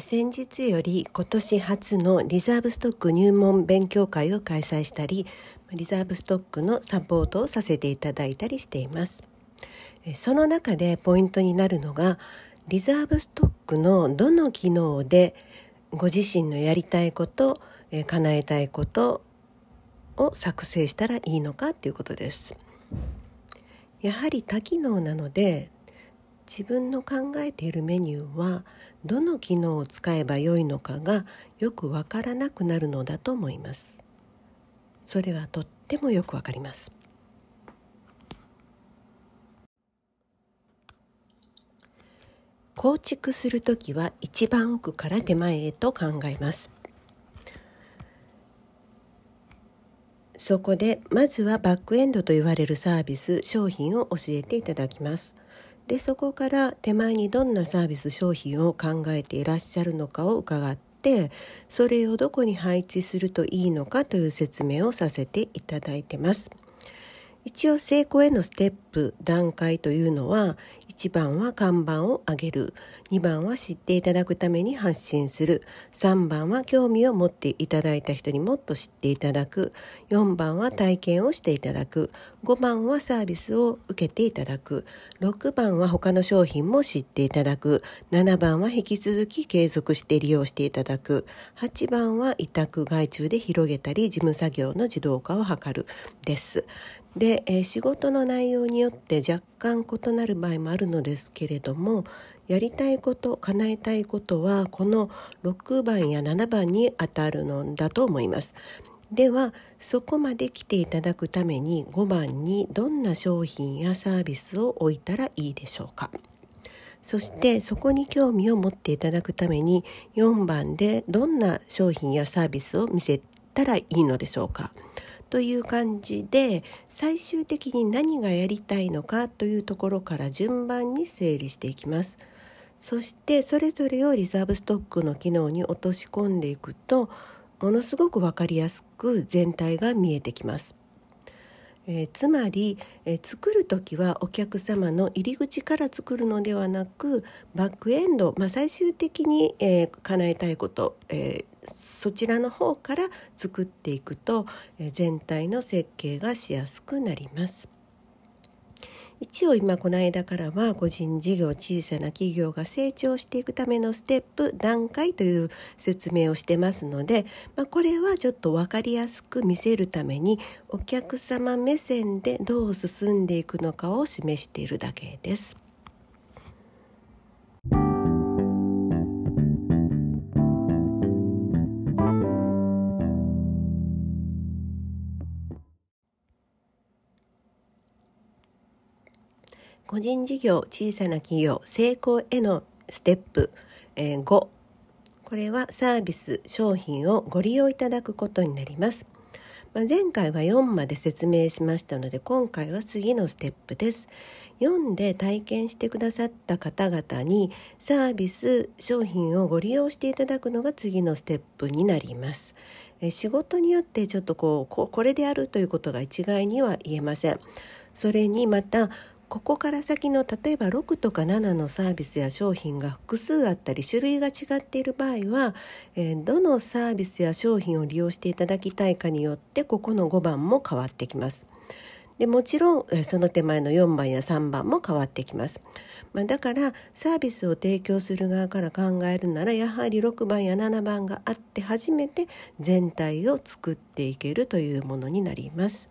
先日より今年初のリザーブストック入門勉強会を開催したりリザーブストックのサポートをさせていただいたりしています。その中でポイントになるのがリザーブストックのどの機能でご自身のやりたいこと叶えたいことを作成したらいいのかっていうことです。やはり多機能なので自分の考えているメニューはどの機能を使えばよいのかがよくわからなくなるのだと思います。それはとってもよくわかります。構築する時は一番奥から手前へと考えます。そこでまずはバックエンドと言われるサービス商品を教えていただきます。でそこから手前にどんなサービス商品を考えていらっしゃるのかを伺ってそれをどこに配置するといいのかという説明をさせていただいてます。一応成功へのステップ段階というのは1番は看板を上げる2番は知っていただくために発信する3番は興味を持っていただいた人にもっと知っていただく4番は体験をしていただく5番はサービスを受けていただく6番は他の商品も知っていただく7番は引き続き継続して利用していただく8番は委託外注で広げたり事務作業の自動化を図るです。で、えー、仕事の内容によって若干異なる場合もあるのですけれどもやりたいこと叶えたいことはこの6番や7番にあたるのだと思います。ではそこまで来ていただくために5番にどんな商品やサービスを置いたらいいでしょうか？そしてそこに興味を持っていただくために4番でどんな商品やサービスを見せたらいいのでしょうか？という感じで最終的に何がやりたいのかというところから順番に整理していきます。そしてそれぞれをリザーブストックの機能に落とし込んでいくとものすごく分かりやすく全体が見えてきます。えー、つまり、えー、作る時はお客様の入り口から作るのではなくバックエンド、まあ、最終的に、えー、叶えたいこと、えそちらの方から作っていくと、え全体の設計がしやすくなります。一応今この間からは個人事業小さな企業が成長していくためのステップ段階という説明をしてますので、まあ、これはちょっと分かりやすく見せるためにお客様目線でどう進んでいくのかを示しているだけです。個人事業小さな企業成功へのステップ、え、5これはサービス商品をご利用いただくことになります。まあ、前回は4まで説明しましたので今回は次のステップです。読んで体験してくださった方々にサービス商品をご利用していただくのが次のステップになります。え仕事によってちょっとこうこれでやるということが一概には言えません。それにまたここから先の例えば6とか7のサービスや商品が複数あったり種類が違っている場合は、えー、どのサービスや商品を利用していただきたいかによってここの5番も変わってきます。でもちろんその手前の4番や3番も変わってきます。まあ、だからサービスを提供する側から考えるならやはり6番や7番があって初めて全体を作っていけるというものになります。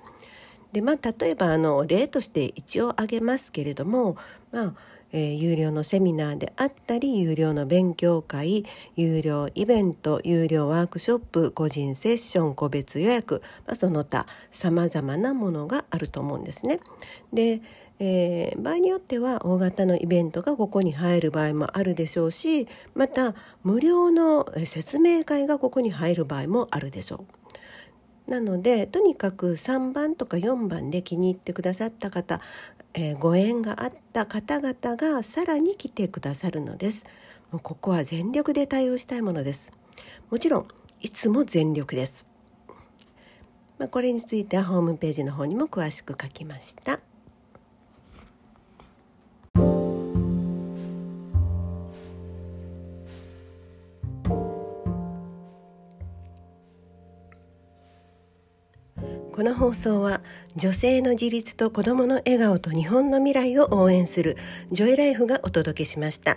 でまあ例えばあの例として一応挙げますけれども、まあえー、有料のセミナーであったり有料の勉強会有料イベント有料ワークショップ個人セッション個別予約、まあ、その他さまざまなものがあると思うんですね。でえー、場合によっては大型のイベントがここに入る場合もあるでしょうしまた無料の説明会がここに入る場合もあるでしょう。なのでとにかく3番とか4番で気に入ってくださった方、えー、ご縁があった方々がさらに来てくださるのです。もうここは全力で対応したいものです。もちろんいつも全力です、まあ、これについてはホームページの方にも詳しく書きました。この放送は女性の自立と子どもの笑顔と日本の未来を応援するジョイライフがお届けしました。